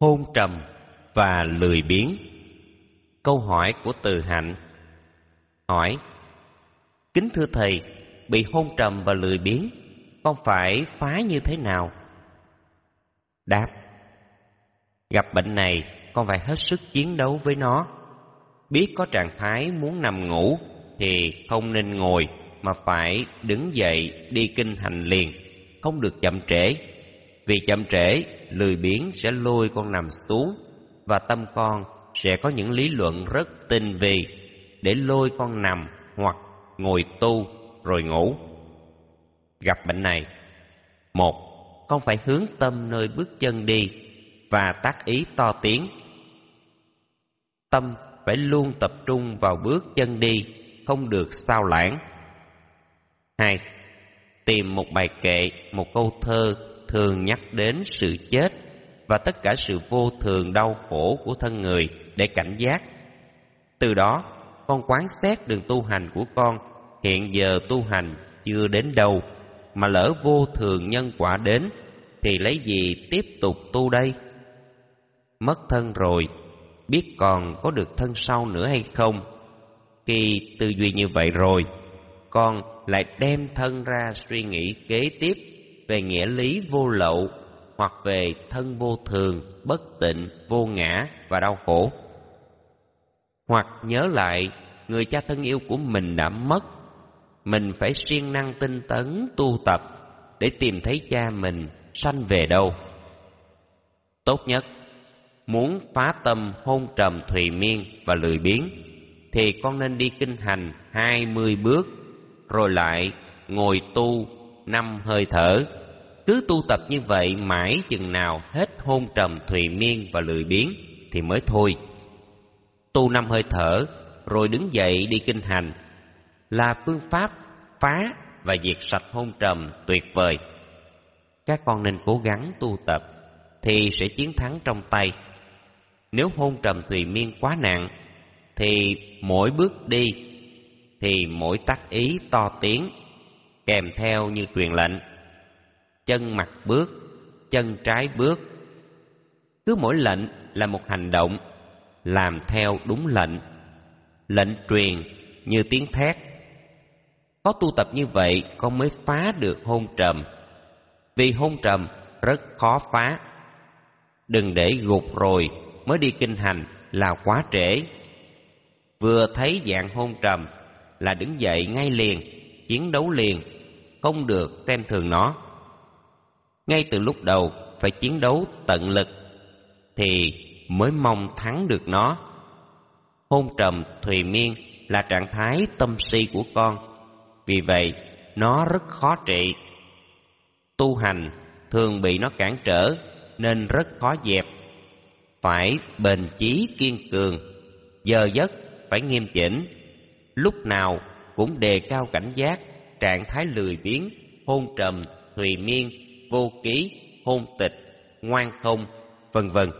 hôn trầm và lười biếng. Câu hỏi của từ hạnh hỏi, kính thưa thầy, bị hôn trầm và lười biếng con phải phá như thế nào? Đáp, gặp bệnh này, con phải hết sức chiến đấu với nó. Biết có trạng thái muốn nằm ngủ thì không nên ngồi mà phải đứng dậy đi kinh hành liền, không được chậm trễ. Vì chậm trễ lười biếng sẽ lôi con nằm xuống, và tâm con sẽ có những lý luận rất tinh vi để lôi con nằm hoặc ngồi tu rồi ngủ. Gặp bệnh này, một, con phải hướng tâm nơi bước chân đi và tác ý to tiếng. Tâm phải luôn tập trung vào bước chân đi, không được sao lãng. Hai, tìm một bài kệ, một câu thơ thường nhắc đến sự chết và tất cả sự vô thường đau khổ của thân người để cảnh giác. Từ đó, con quán xét đường tu hành của con hiện giờ tu hành chưa đến đâu, mà lỡ vô thường nhân quả đến thì lấy gì tiếp tục tu đây? Mất thân rồi, biết còn có được thân sau nữa hay không? Khi tư duy như vậy rồi, con lại đem thân ra suy nghĩ kế tiếp về nghĩa lý vô lậu hoặc về thân vô thường, bất tịnh, vô ngã và đau khổ. Hoặc nhớ lại, người cha thân yêu của mình đã mất, mình phải siêng năng tinh tấn tu tập để tìm thấy cha mình sanh về đâu. Tốt nhất, muốn phá tâm hôn trầm thùy miên và lười biếng, thì con nên đi kinh hành hai mươi bước, rồi lại ngồi tu năm hơi thở cứ tu tập như vậy mãi chừng nào hết hôn trầm thùy miên và lười biếng thì mới thôi. Tu năm hơi thở, rồi đứng dậy đi kinh hành. Là phương pháp phá và diệt sạch hôn trầm tuyệt vời. Các con nên cố gắng tu tập thì sẽ chiến thắng trong tay. Nếu hôn trầm thùy miên quá nặng thì mỗi bước đi thì mỗi tác ý to tiếng kèm theo như truyền lệnh chân mặt bước, chân trái bước. Cứ mỗi lệnh là một hành động, làm theo đúng lệnh. Lệnh truyền như tiếng thét. Có tu tập như vậy con mới phá được hôn trầm. Vì hôn trầm rất khó phá. Đừng để gục rồi mới đi kinh hành là quá trễ. Vừa thấy dạng hôn trầm là đứng dậy ngay liền, chiến đấu liền, không được xem thường nó ngay từ lúc đầu phải chiến đấu tận lực thì mới mong thắng được nó. Hôn trầm thùy miên là trạng thái tâm si của con, vì vậy nó rất khó trị. Tu hành thường bị nó cản trở nên rất khó dẹp. Phải bền chí kiên cường, giờ giấc phải nghiêm chỉnh, lúc nào cũng đề cao cảnh giác, trạng thái lười biếng, hôn trầm thùy miên vô ký hôn tịch ngoan không vân vân.